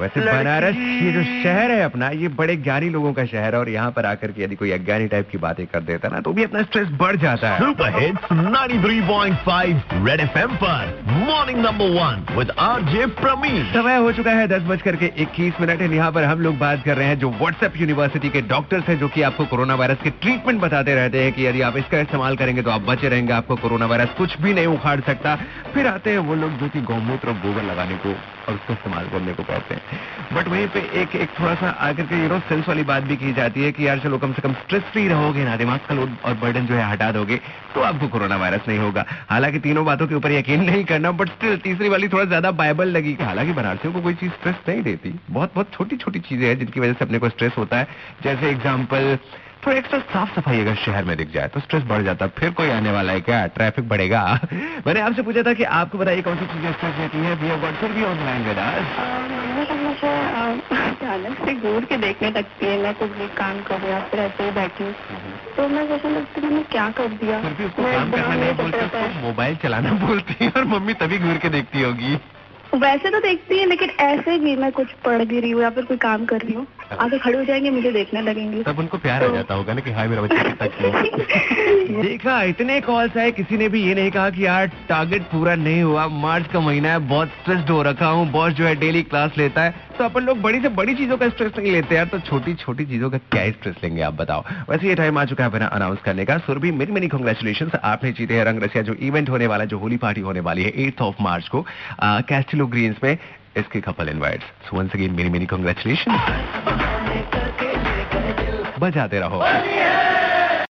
वैसे बनारस ये जो शहर है अपना ये बड़े ज्ञानी लोगों का शहर है और यहाँ पर आकर के यदि कोई अज्ञानी टाइप की बातें कर देता ना तो भी अपना स्ट्रेस बढ़ जाता है। सुपर हिट्स 93.5 रेड एफएम पर morning number one with RJ Prameen समय हो चुका है दस बजकर के इक्कीस मिनट है यहाँ पर हम लोग बात कर रहे हैं जो व्हाट्सएप यूनिवर्सिटी के डॉक्टर्स हैं जो कि आपको कोरोना वायरस के ट्रीटमेंट बताते रहते हैं कि यदि आप इसका इस्तेमाल करेंगे तो आप बचे रहेंगे आपको कोरोना वायरस कुछ भी नहीं उखाड़ सकता। फिर आते हैं वो लोग जो कि गौमूत्र और गोबर लगाने को और उसको इस्तेमाल करने को कहते हैं। बट वहीं पे एक एक थोड़ा सा आकर के यू नो सेंस वाली बात भी की जाती है कि यार चलो कम से कम स्ट्रेस फ्री रहोगे ना, दिमाग का लोड और बर्डन जो है हटा दोगे तो आपको कोरोना वायरस नहीं होगा। हालाँकि तीनों बातों के ऊपर यकीन नहीं करना बट स्टिल तीसरी वाली थोड़ा ज़्यादा बाइबल लगी हालाँकि बनारसियों को कोई चीज़ स्ट्रेस नहीं देती। बहुत बहुत छोटी छोटी चीज़ें हैं जिनकी वजह से अपने को स्ट्रेस होता है। जैसे एग्ज़ाम्पल थोड़ा एक्स्ट्रा साफ़ सफ़ाई अगर शहर में दिख जाए तो स्ट्रेस बढ़ जाता फिर कोई आने वाला है क्या? ट्रैफ़िक बढ़ेगा। मैंने आपसे पूछा था कि आपको बताइए कौन सी चीज़ें स्ट्रेस देती है? वी हैव फिर भी ऑनलाइन तो अचानक से घूर के देखने लगती है मैं कुछ भी काम कर रहा फिर ऐसे ही बैठी तो मैं सोचने लगती हूँ मैंने क्या कर दिया? फिर भी उसको काम करना नहीं में बोलते रहा था। उसको मोबाइल चलाना बोलती है और मम्मी तभी घूर के देखती होगी। वैसे तो देखती है लेकिन ऐसे भी मैं कुछ पढ़ भी रही हूँ या फिर कोई काम कर रही हूँ। आगे खड़े हो जाएँगे मुझे देखने लगेंगे। तब उनको प्यार तो... आ जाता होगा ना कि हाय मेरा बच्चा कितना क्यों देखा इतने कॉल्स आए किसी ने भी ये नहीं कहा कि यार टारगेट पूरा नहीं हुआ। मार्च का महीना है बहुत स्ट्रेस्ड हो रखा हूँ। बॉस जो है डेली क्लास लेता है। तो अपन लोग बड़ी से बड़ी चीज़ों का स्ट्रेस नहीं लेते यार तो छोटी छोटी चीज़ों का क्या स्ट्रेस लेंगे आप बताओ। वैसे ये टाइम आ चुका है अपना अनाउंस करने का। सुरभि मेरी मेनी कॉन्ग्रेचुलेशन आपने जीते हैं रंग रसिया, जो इवेंट होने वाला, जो होली पार्टी होने वाली है एट्थ ऑफ़ मार्च को कैस्टिलो ग्रीन्स में, इसके कपल इनवाइट्स वंस अगेन मेरी मेनी कॉन्ग्रेचुलेशन बजाते रहो।